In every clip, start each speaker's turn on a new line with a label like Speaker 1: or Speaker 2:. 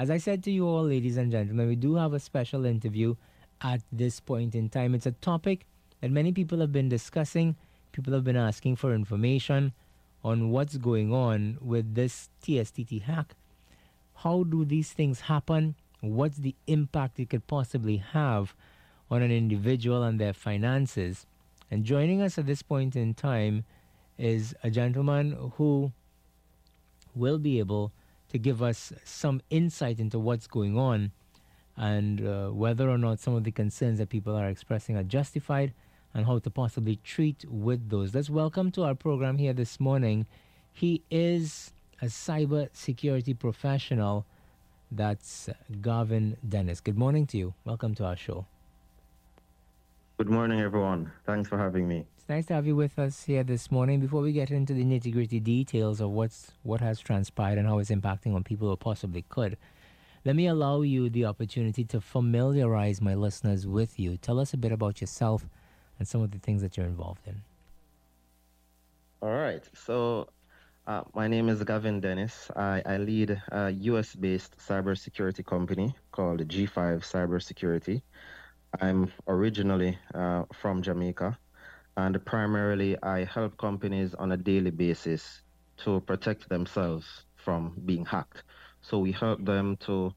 Speaker 1: As I said to you all, ladies and gentlemen, we do have a special interview at this point in time. It's a topic that many people have been discussing. People have been asking for information on what's going on with this TSTT hack. How do these things happen? What's the impact it could possibly have on an individual and their finances? And joining us at this point in time is a gentleman who will be able to give us some insight into what's going on and uh, whether or not some of the concerns that people are expressing are justified and how to possibly treat with those. Let's welcome to our program here this morning. He is a cyber security professional. That's Gavin Dennis. Good morning to you. Welcome to our show.
Speaker 2: Good morning, everyone. Thanks for having me.
Speaker 1: Nice to have you with us here this morning. Before we get into the nitty gritty details of what's what has transpired and how it's impacting on people who possibly could, let me allow you the opportunity to familiarize my listeners with you. Tell us a bit about yourself and some of the things that you're involved in.
Speaker 2: All right. So, uh, my name is Gavin Dennis. I, I lead a US based cybersecurity company called G5 Cybersecurity. I'm originally uh, from Jamaica, and primarily I help companies on a daily basis to protect themselves from being hacked. So we help them to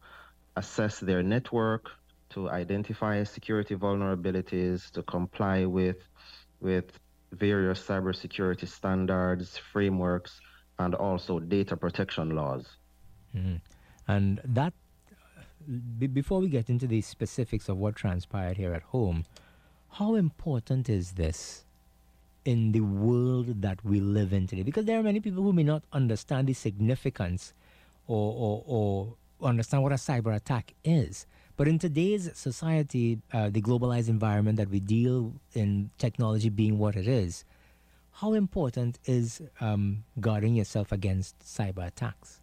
Speaker 2: assess their network, to identify security vulnerabilities, to comply with with various cybersecurity standards, frameworks, and also data protection laws.
Speaker 1: Mm. And that, before we get into the specifics of what transpired here at home, how important is this in the world that we live in today? Because there are many people who may not understand the significance or, or, or understand what a cyber attack is. But in today's society, uh, the globalized environment that we deal in, technology being what it is, how important is um, guarding yourself against cyber attacks?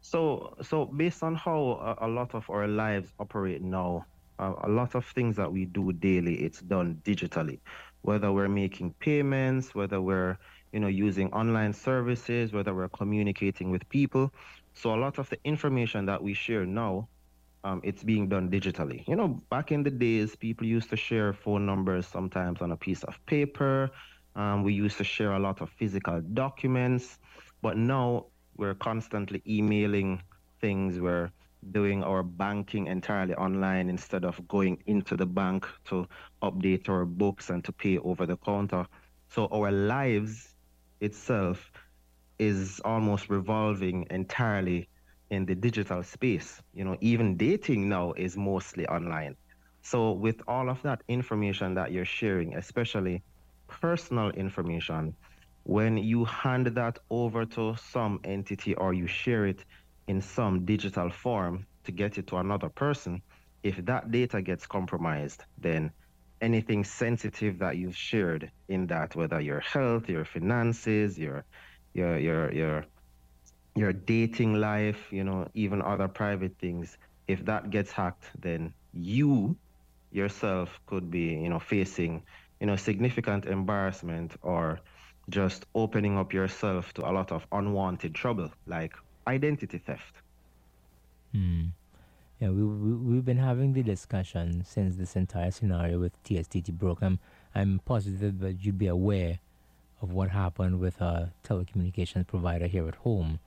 Speaker 2: So, so based on how a, a lot of our lives operate now, a lot of things that we do daily, it's done digitally. Whether we're making payments, whether we're you know using online services, whether we're communicating with people, so a lot of the information that we share now, um, it's being done digitally. You know, back in the days, people used to share phone numbers sometimes on a piece of paper. Um, we used to share a lot of physical documents, but now we're constantly emailing things. We're doing our banking entirely online instead of going into the bank to update our books and to pay over the counter. So our lives itself is almost revolving entirely in the digital space. You know, even dating now is mostly online. So, with all of that information that you're sharing, especially personal information, when you hand that over to some entity or you share it in some digital form to get it to another person, if that data gets compromised, then anything sensitive that you've shared in that, whether your health, your finances, your your your your your dating life, you know, even other private things, if that gets hacked, then you yourself could be, you know, facing, you know, significant embarrassment or just opening up yourself to a lot of unwanted trouble, like identity theft.
Speaker 1: Hmm. Yeah, we, we, we've been having the discussion since this entire scenario with TSTT broke. I'm, I'm positive that you'd be aware of what happened with a telecommunications provider here at home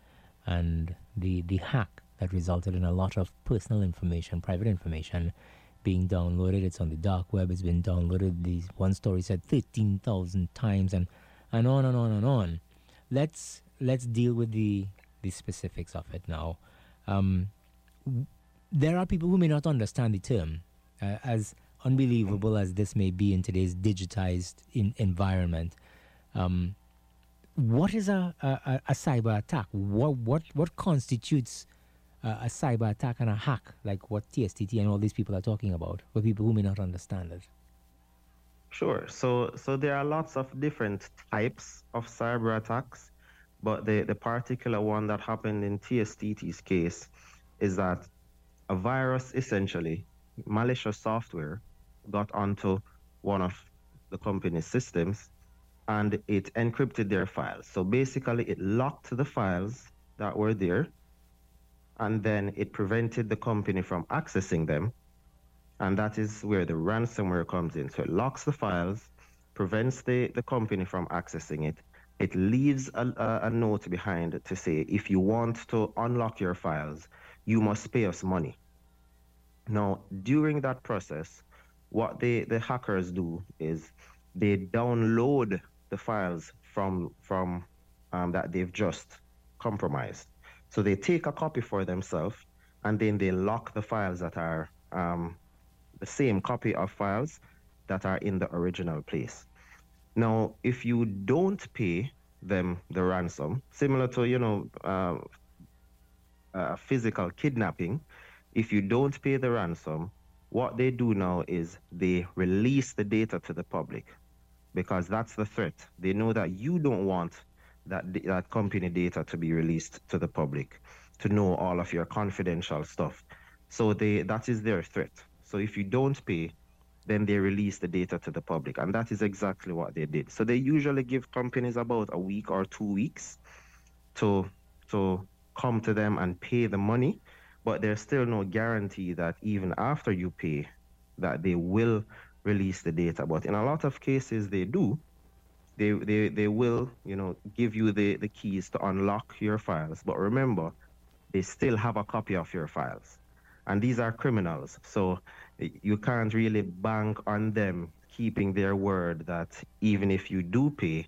Speaker 1: and the, the hack that resulted in a lot of personal information, private information being downloaded. It's on the dark web, it's been downloaded. These one story said 13,000 times and, and on and on and on. Let's, let's deal with the, the specifics of it now. Um, there are people who may not understand the term. Uh, as unbelievable as this may be in today's digitized in environment, um, what is a, a, a, cyber attack? What what what constitutes a, a, cyber attack and a hack like what TSTT and all these people are talking about for people who may not understand it?
Speaker 2: Sure. So so there are lots of different types of cyber attacks, but the, the particular one that happened in TSTT's case is that a virus essentially malicious software got onto one of the company's systems and it encrypted their files. So basically, it locked the files that were there and then it prevented the company from accessing them. And that is where the ransomware comes in. So it locks the files, prevents the, the company from accessing it. It leaves a, a, a note behind to say, if you want to unlock your files, you must pay us money. Now, during that process, what they, the hackers do is they download the files from from um, that they've just compromised. So they take a copy for themselves and then they lock the files that are um, the same copy of files that are in the original place. Now, if you don't pay them the ransom, similar to you know uh, uh, physical kidnapping, if you don't pay the ransom, what they do now is they release the data to the public because that's the threat. They know that you don't want that that company data to be released to the public, to know all of your confidential stuff. So they that is their threat. So if you don't pay, then they release the data to the public, and that is exactly what they did. So they usually give companies about a week or two weeks to to come to them and pay the money, but there's still no guarantee that even after you pay, that they will release the data. But in a lot of cases, they do. They, they, they will, you know, give you the, the keys to unlock your files. But remember, they still have a copy of your files. And these are criminals. So you can't really bank on them keeping their word that even if you do pay,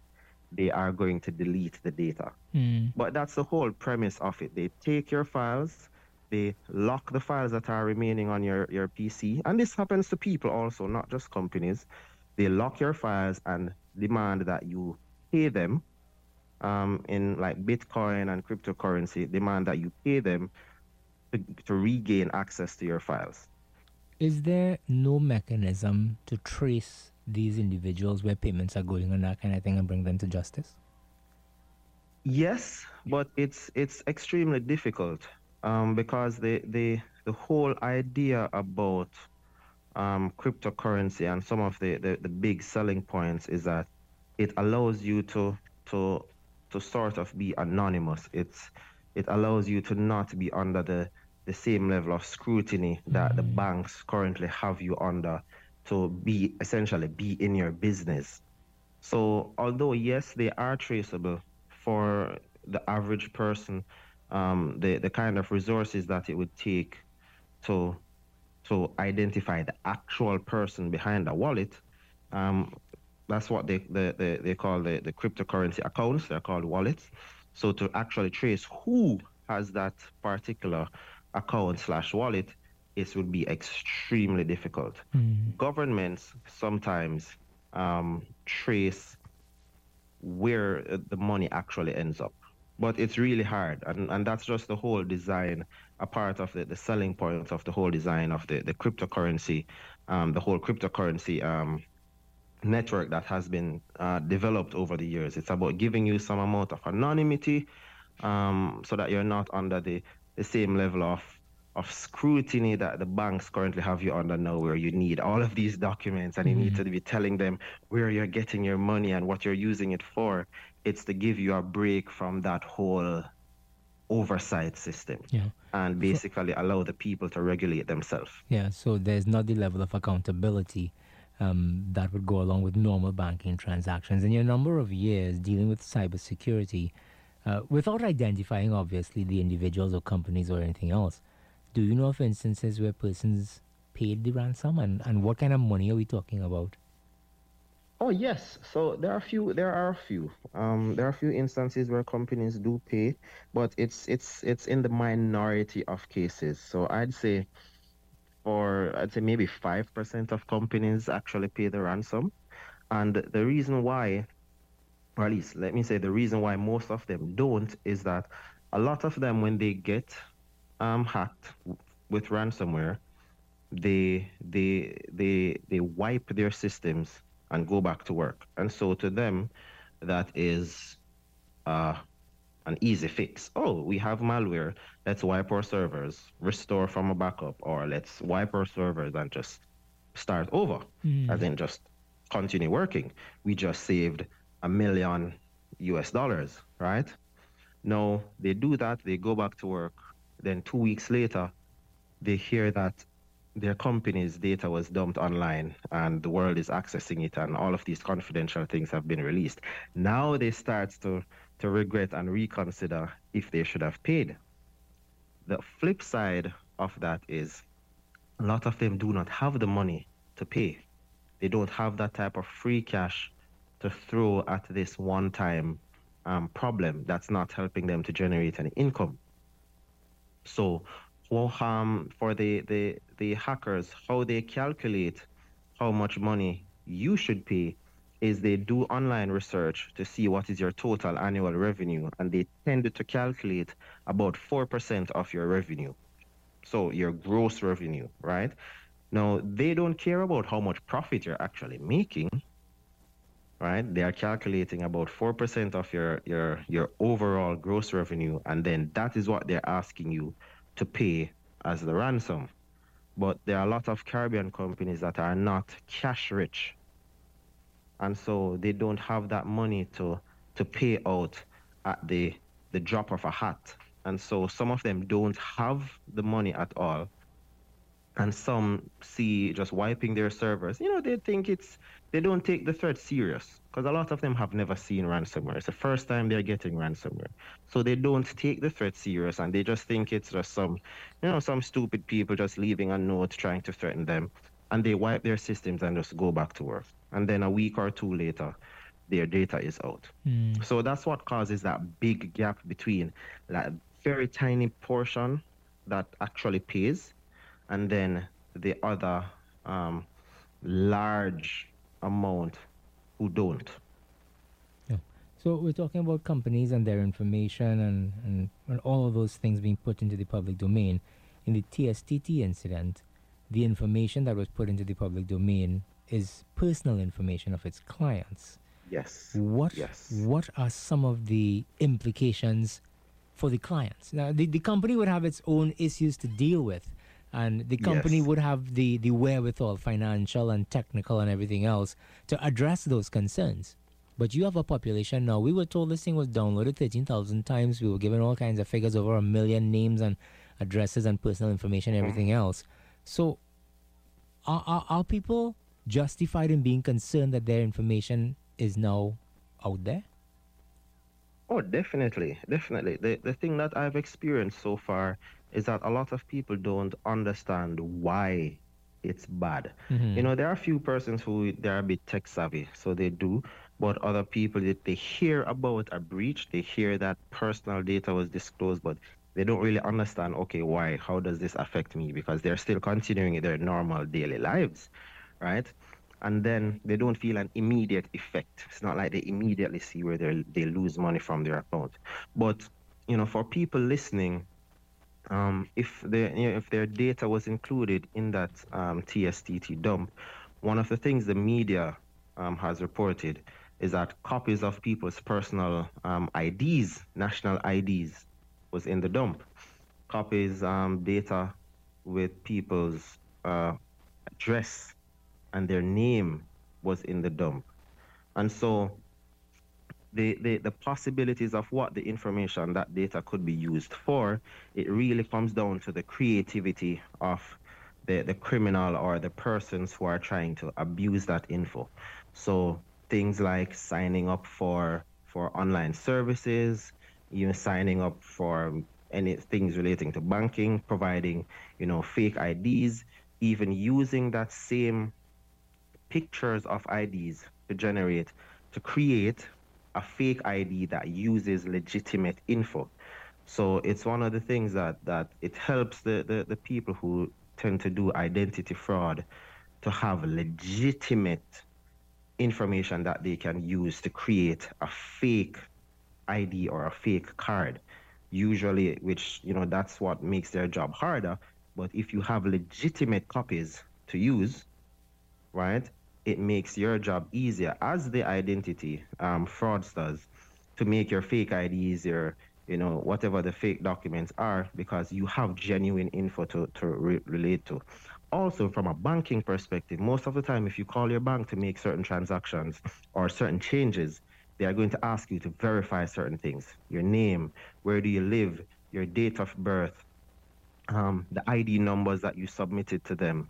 Speaker 2: they are going to delete the data. Mm. But that's the whole premise of it. They take your files, they lock the files that are remaining on your, your PC. And this happens to people also, not just companies. They lock your files and demand that you pay them um, in like Bitcoin and cryptocurrency, demand that you pay them to, to regain access to your files.
Speaker 1: Is there no mechanism to trace these individuals where payments are going and that kind of thing and bring them to justice?
Speaker 2: Yes, but it's it's extremely difficult um, because the, the, the whole idea about um, cryptocurrency and some of the, the, the, big selling points is that it allows you to, to, to sort of be anonymous. It's, it allows you to not be under the, the same level of scrutiny that the banks currently have you under to be essentially be in your business. So although yes, they are traceable for the average person, um, the the kind of resources that it would take to to identify the actual person behind the wallet. Um, that's what they, they, they, they call the, the cryptocurrency accounts. They're called wallets. So to actually trace who has that particular account slash wallet, it would be extremely difficult. Mm. Governments sometimes um, trace where the money actually ends up but it's really hard and, and that's just the whole design a part of the, the selling point of the whole design of the, the cryptocurrency um, the whole cryptocurrency um, network that has been uh, developed over the years it's about giving you some amount of anonymity um, so that you're not under the, the same level of of scrutiny that the banks currently have you under now where you need all of these documents and mm-hmm. you need mm-hmm. to be telling them where you're getting your money and what you're using it for it's to give you a break from that whole oversight system yeah. and basically so, allow the people to regulate themselves.
Speaker 1: Yeah, so there's not the level of accountability um, that would go along with normal banking transactions. In your number of years dealing with cybersecurity, uh, without identifying obviously the individuals or companies or anything else, do you know of instances where persons paid the ransom and, and what kind of money are we talking about?
Speaker 2: Oh yes, so there are a few. There are a few. Um, there are a few instances where companies do pay, but it's it's it's in the minority of cases. So I'd say, or I'd say maybe five percent of companies actually pay the ransom, and the reason why, or at least let me say the reason why most of them don't is that a lot of them when they get um, hacked with ransomware, they they they they wipe their systems and go back to work. And so to them, that is uh, an easy fix. Oh, we have malware. Let's wipe our servers, restore from a backup, or let's wipe our servers and just start over, mm. as in just continue working. We just saved a million US dollars, right? No, they do that, they go back to work, Then two weeks later, they hear that their company's data was dumped online and the world is accessing it and all of these confidential things have been released. Now they start to, to regret and reconsider if they should have paid. The flip side of that is a lot of them do not have the money to pay. They don't have that type of free cash to throw at this one time um, problem that's not helping them to generate any income. So um, for the, the, the hackers, how they calculate how much money you should pay is they do online research to see what is your total annual revenue, and they tend to calculate about 4% of your revenue. So your gross revenue, right? Now, they don't care about how much profit you're actually making, right? They are calculating about 4% of your, your, your overall gross revenue, and then that is what they're asking you to pay as the ransom. But there are a lot of Caribbean companies that are not cash rich. And so they don't have that money to, to pay out at the, the drop of a hat. And so some of them don't have the money at all. And some see just wiping their servers. You know, they think it's, they don't take the threat serious because a lot of them have never seen ransomware. It's the first time they're getting ransomware. So they don't take the threat serious and they just think it's just some, you know, some stupid people just leaving a note trying to threaten them. And they wipe their systems and just go back to work. And then a week or two later, their data is out. Mm. So that's what causes that big gap between that very tiny portion that actually pays and then the other um, large amount who don't.
Speaker 1: Yeah. So we're talking about companies and their information and, and, and all of those things being put into the public domain. In the TSTT incident, the information that was put into the public domain is personal information of its clients.
Speaker 2: Yes.
Speaker 1: What
Speaker 2: yes.
Speaker 1: what are some of the implications for the clients? Now the, the company would have its own issues to deal with and the company yes. would have the, the wherewithal, financial and technical and everything else, to address those concerns. But you have a population now. We were told this thing was downloaded 13,000 times. We were given all kinds of figures over a million names and addresses and personal information, and everything mm-hmm. else. So, are, are, are people justified in being concerned that their information is now out there?
Speaker 2: Oh, definitely, definitely. The the thing that I've experienced so far is that a lot of people don't understand why it's bad. Mm-hmm. You know, there are a few persons who they're a bit tech savvy, so they do. But other people, that they hear about a breach, they hear that personal data was disclosed, but they don't really understand. Okay, why? How does this affect me? Because they're still continuing their normal daily lives, right? And then they don't feel an immediate effect. It's not like they immediately see where they they lose money from their account. But you know, for people listening um, if their you know, if their data was included in that um, TSTT dump, one of the things the media um, has reported is that copies of people's personal um, IDs, national IDs, was in the dump. Copies um, data with people's uh, address and their name was in the dump, and so the, the, the possibilities of what the information that data could be used for, it really comes down to the creativity of the, the criminal or the persons who are trying to abuse that info. So things like signing up for for online services, even signing up for any things relating to banking, providing, you know, fake IDs, even using that same pictures of IDs to generate, to create a fake ID that uses legitimate info. So it's one of the things that, that it helps the, the, the people who tend to do identity fraud to have legitimate information that they can use to create a fake ID or a fake card. Usually, which, you know, that's what makes their job harder. But if you have legitimate copies to use, right, it makes your job easier as the identity um, fraudsters to make your fake ID easier, you know, whatever the fake documents are, because you have genuine info to, to re- relate to. Also, from a banking perspective, most of the time, if you call your bank to make certain transactions or certain changes, they are going to ask you to verify certain things your name, where do you live, your date of birth, um, the ID numbers that you submitted to them,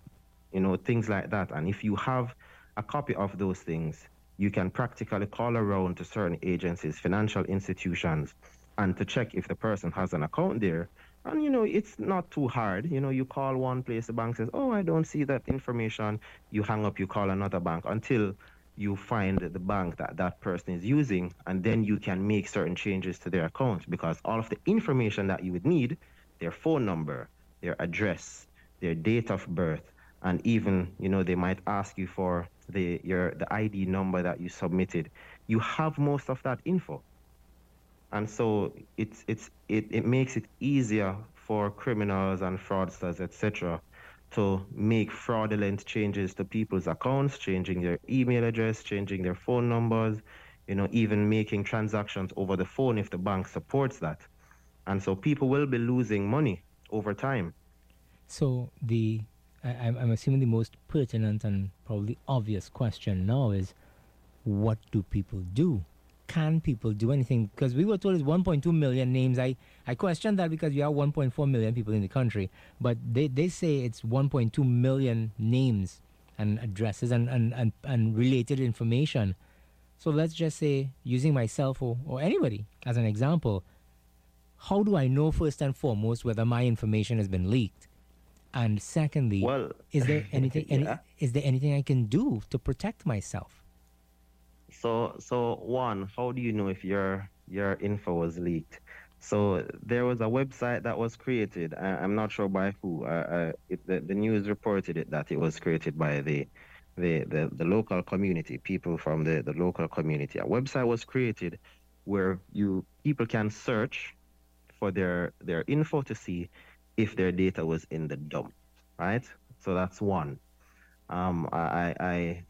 Speaker 2: you know, things like that. And if you have a copy of those things, you can practically call around to certain agencies, financial institutions, and to check if the person has an account there. And you know, it's not too hard. You know, you call one place, the bank says, "Oh, I don't see that information." You hang up, you call another bank until you find the bank that that person is using, and then you can make certain changes to their account because all of the information that you would need, their phone number, their address, their date of birth, and even you know they might ask you for the your the ID number that you submitted. You have most of that info, and so it's it's it, it makes it easier for criminals and fraudsters, etc., to make fraudulent changes to people's accounts, changing their email address, changing their phone numbers, you know, even making transactions over the phone if the bank supports that. And so people will be losing money over time.
Speaker 1: So the I, I'm assuming the most pertinent and probably obvious question now is, what do people do? Can people do anything? Because we were told it's 1.2 million names. I, I question that because we have 1.4 million people in the country, but they, they say it's 1.2 million names and addresses and, and, and, and related information. So let's just say, using myself or, or anybody as an example, how do I know first and foremost whether my information has been leaked? And secondly, well, is there anything yeah. any, is there anything I can do to protect myself?
Speaker 2: So so one, how do you know if your your info was leaked? So there was a website that was created. I, am not sure by who. Uh, uh, it, the, the news reported it that it was created by the the, the, the local community, people from the, the local community. A website was created where you people can search for their their info to see if their data was in the dump, right? So that's one. Um, I, I,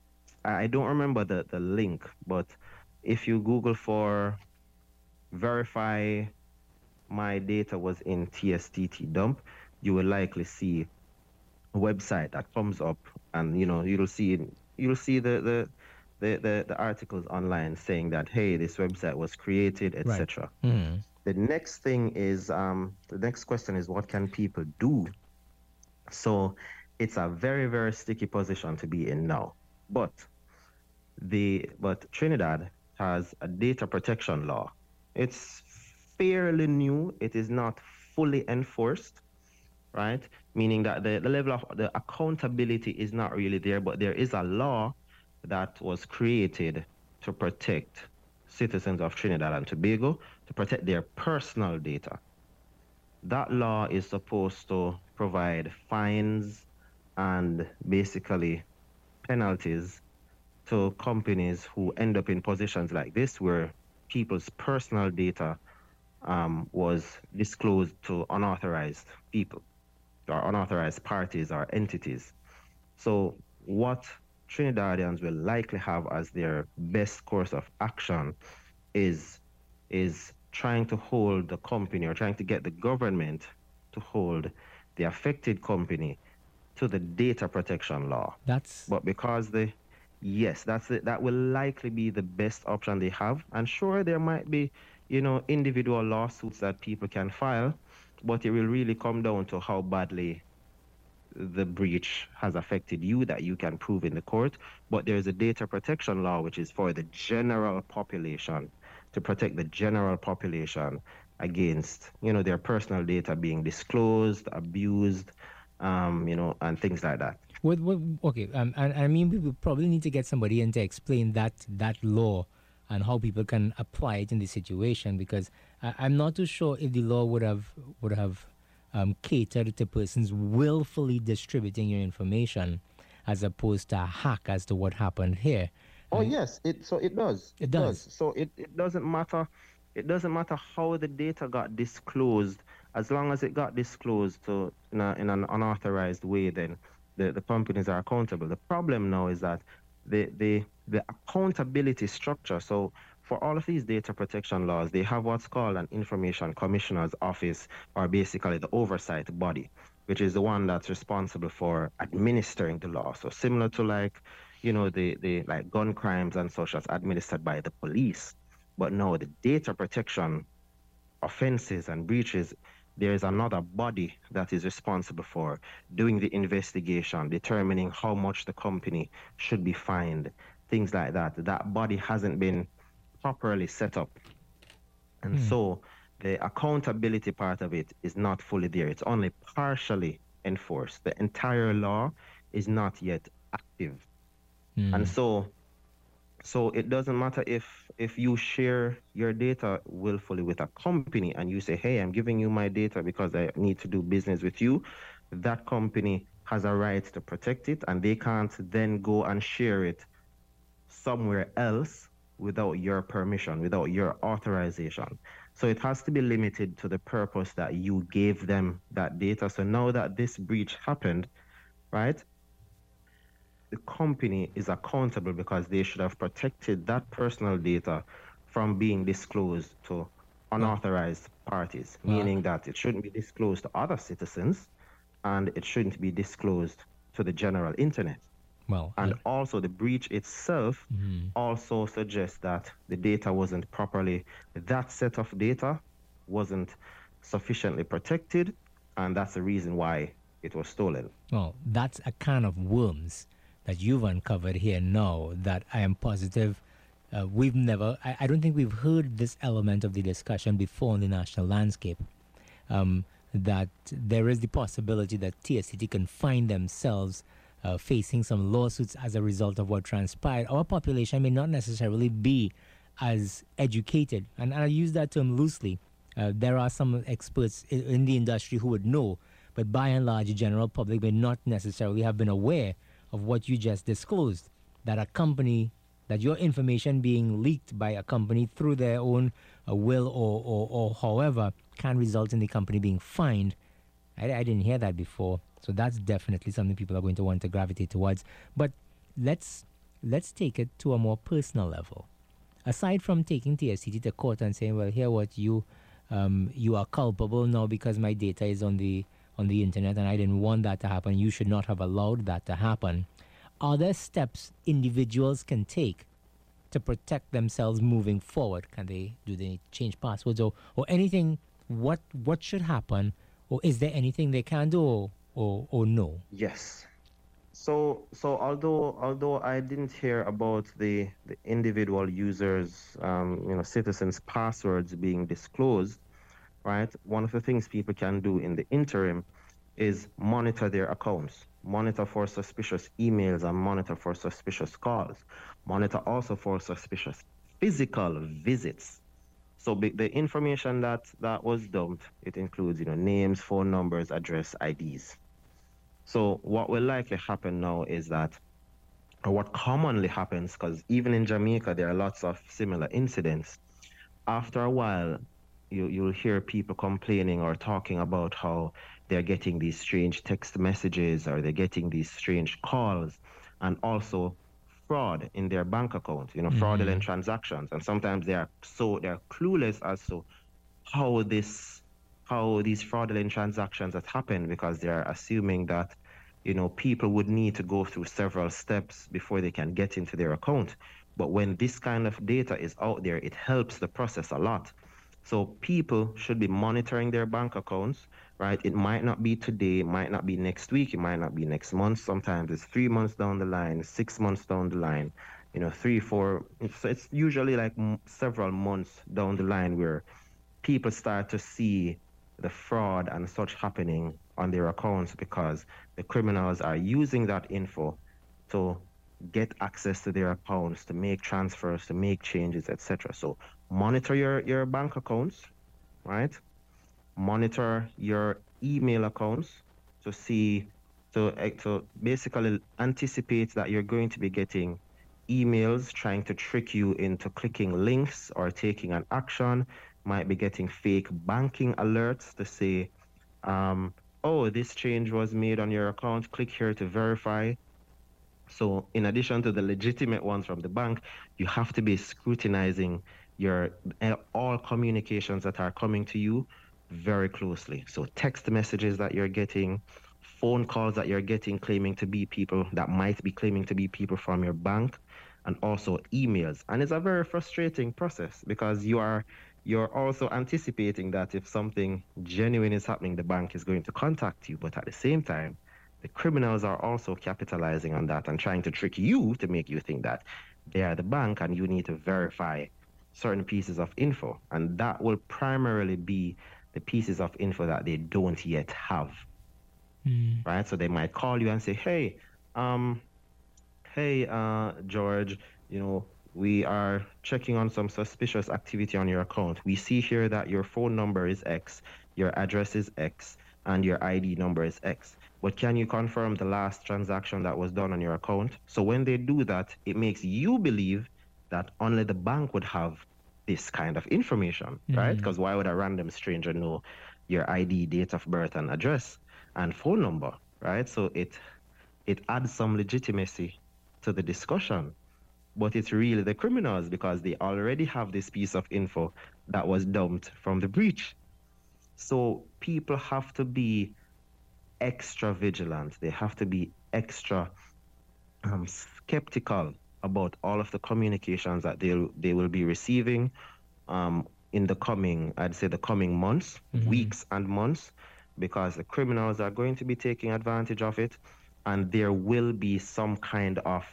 Speaker 2: I don't remember the, the link, but if you Google for verify my data was in TSTT dump, you will likely see a website that comes up and you know you'll see you'll see the the the, the, the articles online saying that hey this website was created etc right. mm. The next thing is um, the next question is what can people do? So it's a very very sticky position to be in now, but the but Trinidad has a data protection law. It's fairly new. It is not fully enforced, right? Meaning that the, the level of the accountability is not really there, but there is a law that was created to protect citizens of Trinidad and Tobago to protect their personal data. That law is supposed to provide fines and basically penalties to companies who end up in positions like this where people's personal data um, was disclosed to unauthorized people or unauthorized parties or entities. So, what Trinidadians will likely have as their best course of action is is trying to hold the company or trying to get the government to hold the affected company to the data protection law.
Speaker 1: That's
Speaker 2: but because the yes, that's it. That will likely be the best option they have. And sure, there might be, you know, individual lawsuits that people can file, but it will really come down to how badly the breach has affected you that you can prove in the court. But there's a data protection law which is for the general population to protect the general population against, you know, their personal data being disclosed, abused, um, you know, and things like that.
Speaker 1: What, what, okay, um, and, I mean, we probably need to get somebody in to explain that that law and how people can apply it in this situation because I, am not too sure if the law would have would have um, catered to persons willfully distributing your information as opposed to a hack as to what happened here.
Speaker 2: Oh yes, it so it does.
Speaker 1: It, it does.
Speaker 2: does. So it, it doesn't matter it doesn't matter how the data got disclosed, as long as it got disclosed to in, a, in an unauthorized way, then the, the companies are accountable. The problem now is that the, the the accountability structure. So for all of these data protection laws, they have what's called an information commissioner's office, or basically the oversight body, which is the one that's responsible for administering the law. So similar to like you know, the, the like gun crimes and such as administered by the police. But no, the data protection offenses and breaches there is another body that is responsible for doing the investigation, determining how much the company should be fined, things like that. That body hasn't been properly set up. And mm. so the accountability part of it is not fully there. It's only partially enforced. The entire law is not yet active. Mm. And so so it doesn't matter if if you share your data willfully with a company and you say, "Hey, I'm giving you my data because I need to do business with you," that company has a right to protect it, and they can't then go and share it somewhere else without your permission, without your authorization. So it has to be limited to the purpose that you gave them that data. So now that this breach happened, right? The company is accountable because they should have protected that personal data from being disclosed to unauthorized parties, meaning that it shouldn't be disclosed to other citizens and it shouldn't be disclosed to the general internet.
Speaker 1: Well,
Speaker 2: and also the breach itself mm-hmm. also suggests that the data wasn't properly that set of data wasn't sufficiently protected and that's the reason why it was stolen.
Speaker 1: Well, that's a can of worms that you've uncovered here now that I am positive uh, we've never, I, I, don't think we've heard this element of the discussion before in the national landscape. Um, that there is the possibility that TSTT can find themselves uh, facing some lawsuits as a result of what transpired. Our population may not necessarily be as educated, and I use that term loosely. Uh, there are some experts in, in the industry who would know, but by and large, the general public may not necessarily have been aware of what you just disclosed that a company that your information being leaked by a company through their own uh, will or, or, or however can result in the company being fined. I, I didn't hear that before. So that's definitely something people are going to want to gravitate towards. But let's let's take it to a more personal level. Aside from taking TSTT to court and saying, well, here what you um, you are culpable now because my data is on the on the internet and I didn't want that to happen. You should not have allowed that to happen. Are there steps individuals can take to protect themselves moving forward? Can they do they change passwords or, or anything? What what should happen? Or is there anything they can do or, or, or no?
Speaker 2: Yes. So so although although I didn't hear about the, the individual users um, you know citizens passwords being disclosed, right? One of the things people can do in the interim is monitor their accounts, monitor for suspicious emails and monitor for suspicious calls, monitor also for suspicious physical visits. So the information that, that was dumped, it includes, you know, names, phone numbers, address, IDs. So what will likely happen now is that, or what commonly happens, because even in Jamaica there are lots of similar incidents. After a while, you you'll hear people complaining or talking about how they're getting these strange text messages or they're getting these strange calls and also fraud in their bank account you know mm-hmm. fraudulent transactions. And sometimes they are so they're clueless as to how this how these fraudulent transactions have happened because they're assuming that you know people would need to go through several steps before they can get into their account. But when this kind of data is out there it helps the process a lot so people should be monitoring their bank accounts, right? It might not be today, it might not be next week, it might not be next month. Sometimes it's three months down the line, six months down the line, you know, three, four. It's, it's usually like several months down the line where people start to see the fraud and such happening on their accounts because the criminals are using that info to get access to their accounts, to make transfers, to make changes, etc. So monitor your, your bank accounts, right? Monitor your email accounts to see, to, eh, to basically anticipate that you're going to be getting emails trying to trick you into clicking links or taking an action. Might be getting fake banking alerts to say, um, oh, this change was made on your account. Click here to verify. So, in addition to the legitimate ones from the bank, you have to be scrutinizing your all communications that are coming to you very closely. So text messages that you're getting, phone calls that you're getting claiming to be people that might be claiming to be people from your bank, and also emails. And it's a very frustrating process because you are you're also anticipating that if something genuine is happening, the bank is going to contact you. But at the same time, the criminals are also capitalizing on that and trying to trick you to make you think that they are the bank and you need to verify certain pieces of info. And that will primarily be the pieces of info that they don't yet have. Mm. Right? So they might call you and say, hey, um, hey, uh, George, you know, we are checking on some suspicious activity on your account. We see here that your phone number is X, your address is X, and your ID number is X. But can you confirm the last transaction that was done on your account? So when they do that, it makes you believe that only the bank would have this kind of information, mm-hmm. right? Because why would a random stranger know your ID, date of birth, and address and phone number, right? So it it adds some legitimacy to the discussion but it's really the criminals because they already have this piece of info that was dumped from the breach. So people have to be extra vigilant. They have to be extra um, skeptical about all of the communications that they they will be receiving um, in the coming, I'd say, the coming months, mm-hmm. weeks, and months, because the criminals are going to be taking advantage of it, and there will be some kind of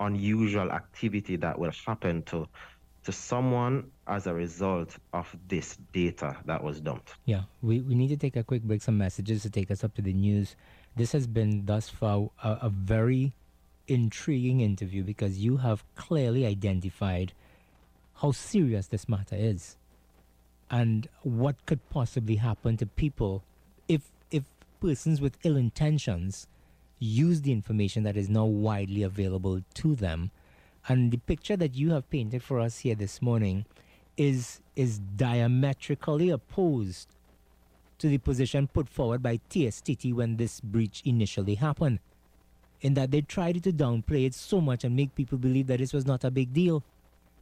Speaker 2: unusual activity that will happen to to someone as a result of this data that was dumped.
Speaker 1: Yeah, we, we need to take a quick break, some messages to take us up to the news. This has been thus far a, a very intriguing interview because you have clearly identified how serious this matter is and what could possibly happen to people if if persons with ill intentions use the information that is now widely available to them. And the picture that you have painted for us here this morning is is diametrically opposed to the position put forward by TSTT when this breach initially happened. In that they tried to downplay it so much and make people believe that this was not a big deal.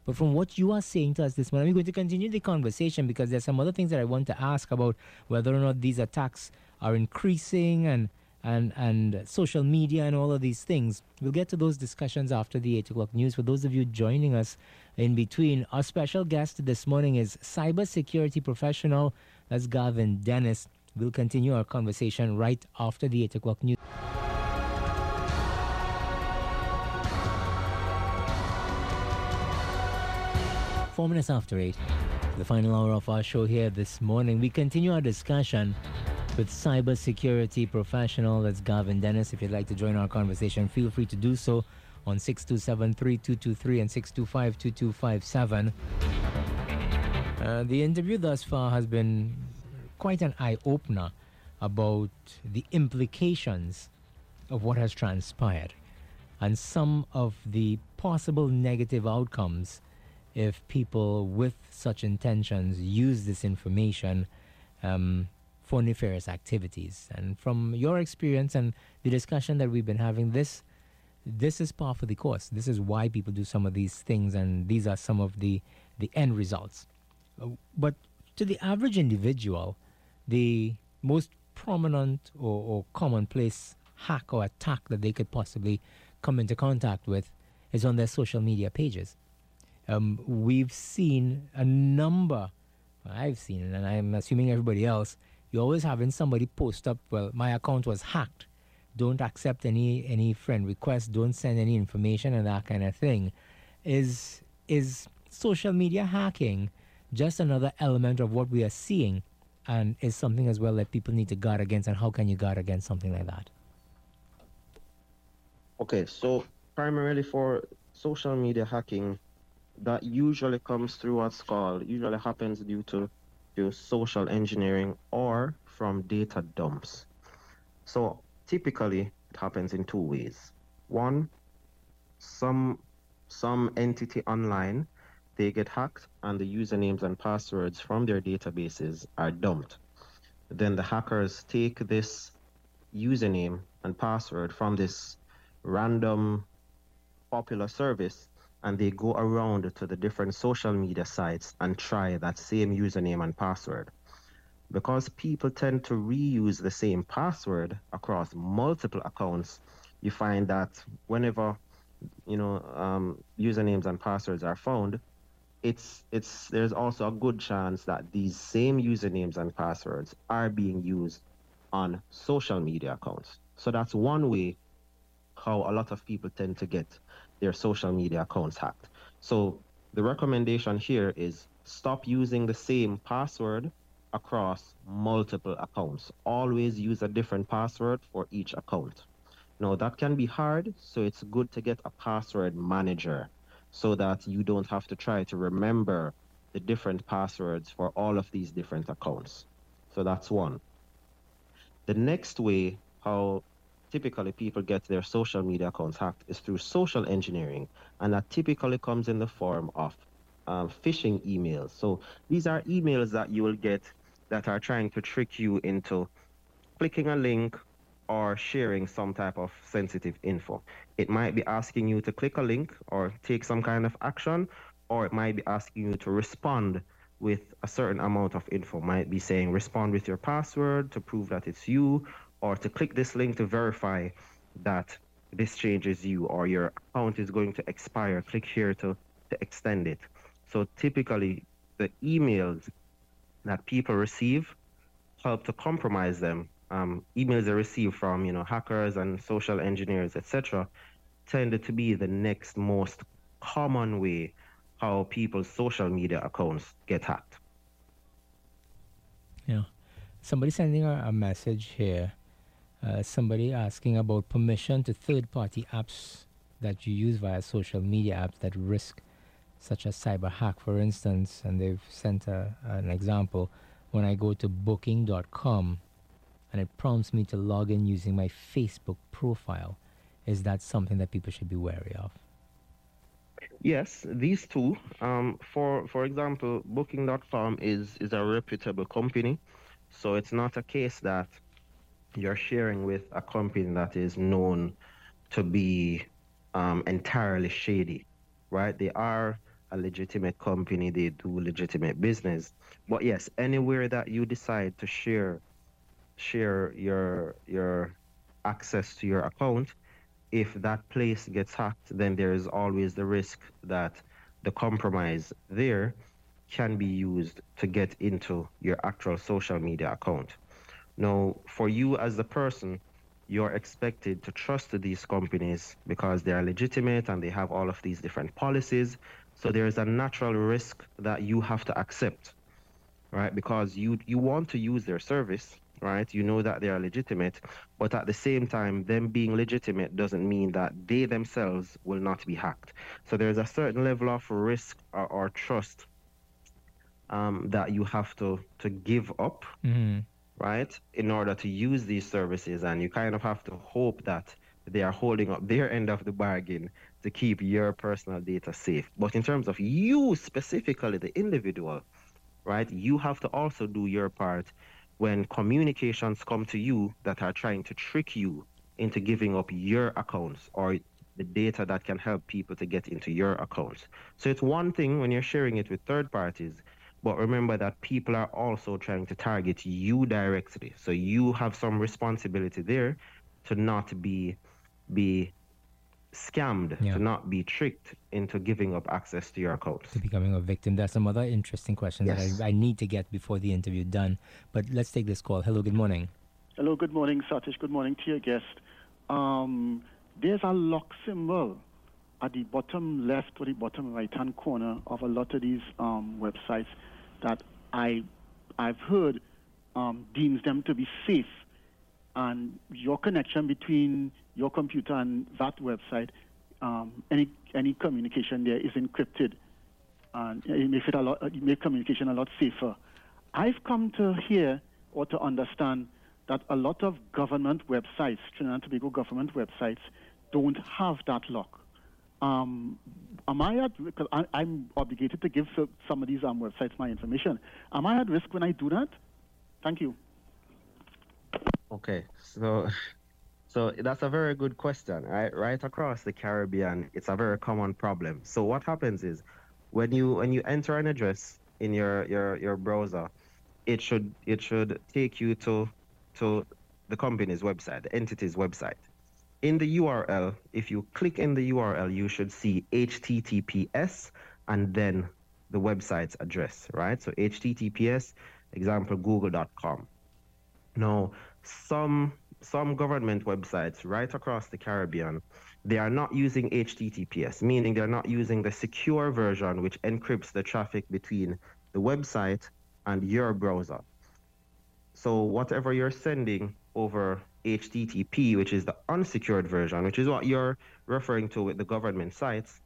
Speaker 1: But from what you are saying to us this morning, I'm going to continue the conversation because there's some other things that I want to ask about whether or not these attacks are increasing and and, and social media and all of these things. We'll get to those discussions after the 8 o'clock news. For those of you joining us in between, our special guest this morning is cybersecurity professional, that's Gavin Dennis. We'll continue our conversation right after the 8 o'clock news. Four minutes after 8, the final hour of our show here this morning. We continue our discussion with cybersecurity professional. That's Gavin Dennis. If you'd like to join our conversation, feel free to do so on 627-3223 and 625-2257. Uh, the interview thus far has been quite an eye-opener about the implications of what has transpired and some of the possible negative outcomes if people with such intentions use this information um, for nefarious activities. And from your experience and the discussion that we've been having, this this is par for the course. This is why people do some of these things, and these are some of the the end results. Uh, but to the average individual, the most prominent or, or commonplace hack or attack that they could possibly come into contact with is on their social media pages. Um, we've seen a number, I've seen, it and I'm assuming everybody else, you're always having somebody post up, well, my account was hacked. Don't accept any any friend requests, don't send any information and that kind of thing. Is is social media hacking just another element of what we are seeing and is something as well that people need to guard against and how can you guard against something like that?
Speaker 2: Okay, so primarily for social media hacking, that usually comes through what's called, usually happens due to to social engineering or from data dumps. So typically it happens in two ways. One, some some entity online they get hacked and the usernames and passwords from their databases are dumped. Then the hackers take this username and password from this random popular service and they go around to the different social media sites and try that same username and password. Because people tend to reuse the same password across multiple accounts, you find that whenever you know um, usernames and passwords are found, it's it's there's also a good chance that these same usernames and passwords are being used on social media accounts. So that's one way how a lot of people tend to get their social media accounts hacked. So the recommendation here is stop using the same password across multiple accounts. Always use a different password for each account. Now that can be hard, so it's good to get a password manager so that you don't have to try to remember the different passwords for all of these different accounts. So that's one. The next way how typically people get their social media hacked is through social engineering, and that typically comes in the form of um, phishing emails. So these are emails that you will get that are trying to trick you into clicking a link or sharing some type of sensitive info. It might be asking you to click a link or take some kind of action, or it might be asking you to respond with a certain amount of info. Might be saying respond with your password to prove that it's you, or to click this link to verify that this change is you, or your account is going to expire. Click here to, to extend it. So typically, the emails that people receive help to compromise them um, emails they receive from you know hackers and social engineers, etc., tended to be the next most common way how people's social media accounts get hacked.
Speaker 1: Yeah, somebody sending a, a message here. Uh, somebody asking about permission to third-party apps that you use via social media apps that risk such as cyber hack, for instance, and they've sent a, an example. When I go to booking.com, and it prompts me to log in using my Facebook profile. Is that something that people should be wary of?
Speaker 2: Yes, these two. Um, for for example, Booking.com is is a reputable company, so it's not a case that you're sharing with a company that is known to be um, entirely shady, right? They are a legitimate company. They do legitimate business. But yes, anywhere that you decide to share share your your access to your account, if that place gets hacked, then there is always the risk that the compromise there can be used to get into your actual social media account. Now, for you as the person, you're expected to trust these companies because they are legitimate and they have all of these different policies. So there is a natural risk that you have to accept, right? Because you you want to use their service, right? You know that they are legitimate, but at the same time, them being legitimate doesn't mean that they themselves will not be hacked. So there's a certain level of risk or, or trust um, that you have to to give up, mm-hmm. Right, in order to use these services, and you kind of have to hope that they are holding up their end of the bargain to keep your personal data safe. But in terms of you specifically, the individual, right, you have to also do your part when communications come to you that are trying to trick you into giving up your accounts or the data that can help people to get into your accounts. So it's one thing when you're sharing it with third parties, but remember that people are also trying to target you directly. So you have some responsibility there to not be be scammed, yeah. to not be tricked into giving up access to your accounts.
Speaker 1: To becoming a victim. That's some other interesting questions yes. that I, I, need to get before the interview done. But let's take this call. Hello, good morning.
Speaker 3: Hello, good morning, Satish. Good morning to your guest. Um, there's a lock symbol at the bottom left or the bottom right hand corner of a lot of these um, websites that I, I've heard um, deems them to be safe. And your connection between your computer and that website, um, any any communication there is encrypted, and it makes it a lot, it makes communication a lot safer. I've come to hear or to understand that a lot of government websites, Trinidad and Tobago government websites, don't have that lock. Um, am I at because I, am obligated to give some of these um, websites my information. Am I at risk when I do that? Thank you.
Speaker 2: Okay, so so that's a very good question. Right, right across the Caribbean, it's a very common problem. So what happens is, when you when you enter an address in your your your browser, it should it should take you to to the company's website, the entity's website. In the URL, if you click in the URL, you should see HTTPS and then the website's address, right? So HTTPS, example, google.com. Now, some some government websites right across the Caribbean, they are not using HTTPS, meaning they're not using the secure version which encrypts the traffic between the website and your browser. So whatever you're sending over HTTP, which is the unsecured version, which is what you're referring to with the government sites,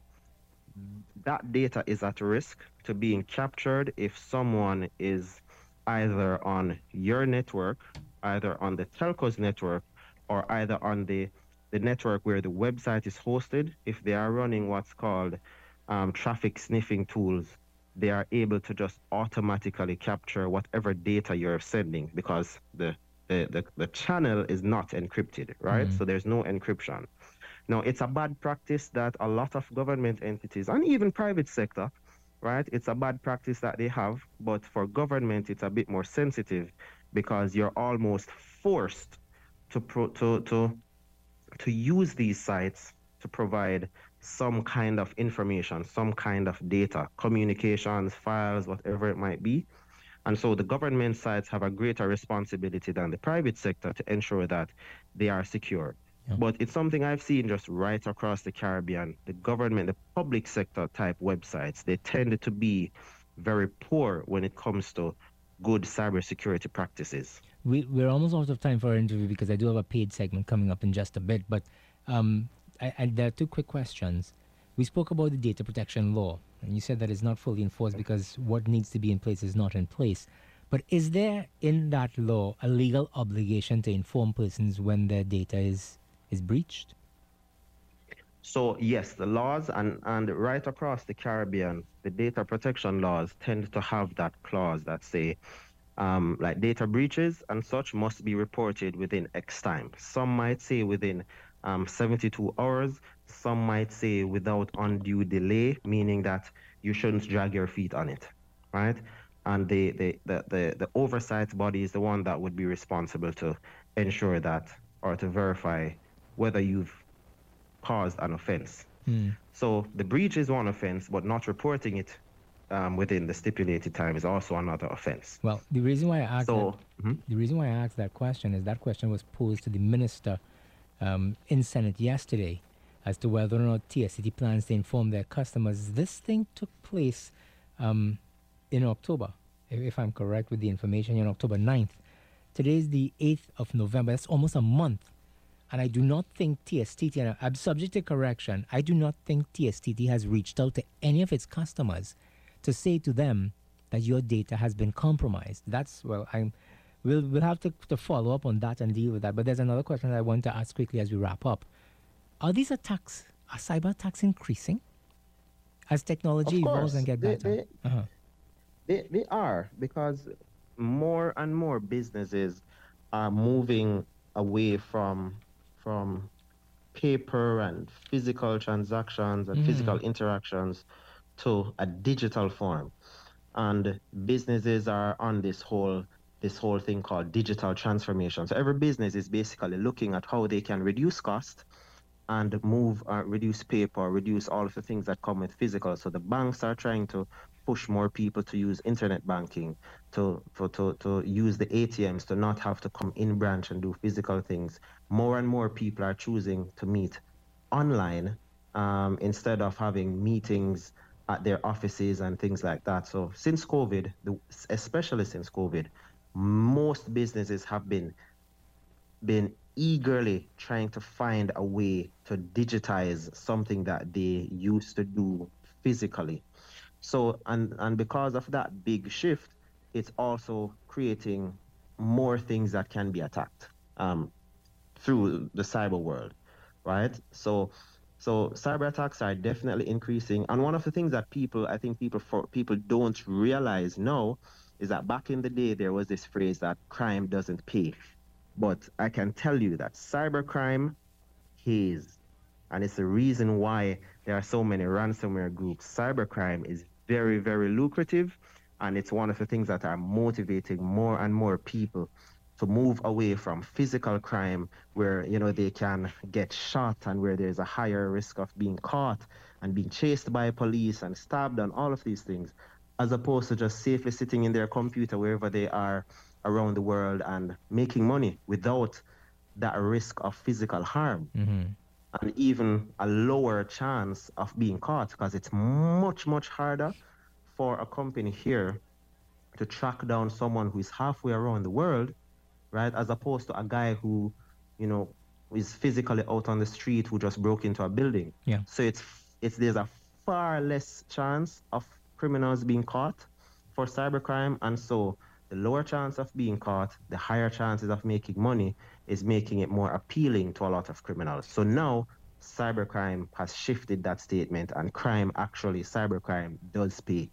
Speaker 2: that data is at risk to being captured if someone is either on your network, either on the telco's network, or either on the, the network where the website is hosted. If they are running what's called um, traffic sniffing tools, they are able to just automatically capture whatever data you're sending because the the, the, the channel is not encrypted, right? Mm. So there's no encryption. Now, it's a bad practice that a lot of government entities and even private sector, right? It's a bad practice that they have, but for government, it's a bit more sensitive because you're almost forced to pro, to to to use these sites to provide some kind of information, some kind of data, communications, files, whatever it might be. And so the government sites have a greater responsibility than the private sector to ensure that they are secure. Yeah. But it's something I've seen just right across the Caribbean. The government, the public sector type websites, they tend to be very poor when it comes to good cybersecurity practices.
Speaker 1: We, we're almost out of time for our interview because I do have a paid segment coming up in just a bit. But um, I, I, there are two quick questions. We spoke about the data protection law, and you said that it's not fully enforced because what needs to be in place is not in place. But is there in that law a legal obligation to inform persons when their data is, is breached?
Speaker 2: So yes, the laws and, and right across the Caribbean, the data protection laws tend to have that clause that say um, like data breaches and such must be reported within X time. Some might say within um, 72 hours. Some might say without undue delay, meaning that you shouldn't drag your feet on it, right? And the, the, the, the, the oversight body is the one that would be responsible to ensure that or to verify whether you've caused an offense. Mm. So the breach is one offense, but not reporting it um, within the stipulated time is also another offense.
Speaker 1: Well, the reason why I asked so, that, mm-hmm. the reason why I asked that question is that question was posed to the minister um, in Senate yesterday as to whether or not TSTT plans to inform their customers. This thing took place um, in October, if, if, I'm correct with the information, on October 9th. Today is the 8th of November. That's almost a month. And I do not think TSTT, and I'm subject to correction, I do not think TSTT has reached out to any of its customers to say to them that your data has been compromised. That's, well, I'm we'll we'll have to, to follow up on that and deal with that. But there's another question I want to ask quickly as we wrap up. Are these attacks, are cyber attacks increasing as technology evolves and get better?
Speaker 2: They, they, uh-huh. they, they are because more and more businesses are moving away from from paper and physical transactions and mm. physical interactions to a digital form. And businesses are on this whole this whole thing called digital transformation. So every business is basically looking at how they can reduce cost and move, uh, reduce paper, reduce all of the things that come with physical. So the banks are trying to push more people to use internet banking, to, for, to, to use the ATMs, to not have to come in branch and do physical things. More and more people are choosing to meet online um, instead of having meetings at their offices and things like that. So since COVID, the, especially since COVID, most businesses have been been eagerly trying to find a way to digitize something that they used to do physically. So and and because of that big shift, it's also creating more things that can be attacked um, through the cyber world, right? So so cyber attacks are definitely increasing, and one of the things that people I think people for people don't realize now is that back in the day there was this phrase that crime doesn't pay. But I can tell you that cybercrime pays. And it's the reason why there are so many ransomware groups. Cybercrime is very, very lucrative. And it's one of the things that are motivating more and more people to move away from physical crime where, you know, they can get shot and where there's a higher risk of being caught and being chased by police and stabbed and all of these things as opposed to just safely sitting in their computer wherever they are around the world and making money without that risk of physical harm.
Speaker 1: Mm-hmm.
Speaker 2: And even a lower chance of being caught because it's much, much harder for a company here to track down someone who is halfway around the world, right? As opposed to a guy who, you know, is physically out on the street who just broke into a building.
Speaker 1: Yeah.
Speaker 2: So it's it's there's a far less chance of criminals being caught for cybercrime, and so the lower chance of being caught, the higher chances of making money is making it more appealing to a lot of criminals. So now cybercrime has shifted that statement, and crime actually, cybercrime does pay.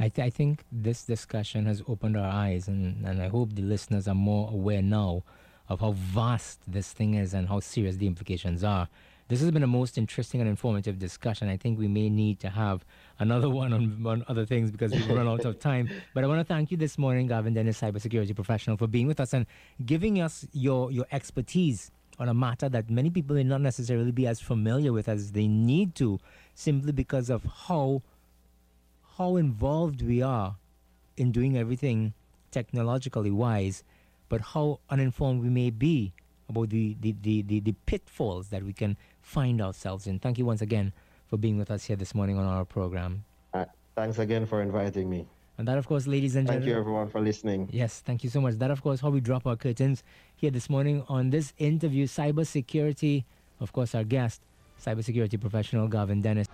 Speaker 1: I, th- I think this discussion has opened our eyes, and, and I hope the listeners are more aware now of how vast this thing is and how serious the implications are. This has been a most interesting and informative discussion. I think we may need to have another one on, on other things because we've run out of time. But I want to thank you this morning, Gavin Dennis, cybersecurity professional, for being with us and giving us your, your expertise on a matter that many people may not necessarily be as familiar with as they need to, simply because of how how involved we are in doing everything technologically wise, but how uninformed we may be about the, the, the, the, the pitfalls that we can find ourselves in. Thank you once again for being with us here this morning on our program.
Speaker 2: Uh, thanks again for inviting me.
Speaker 1: And that, of course, ladies and gentlemen.
Speaker 2: Thank you, everyone, for listening.
Speaker 1: Yes, thank you so much. That, of course, how we drop our curtains here this morning on this interview, cybersecurity. Of course, our guest, cybersecurity professional Gavin Dennis.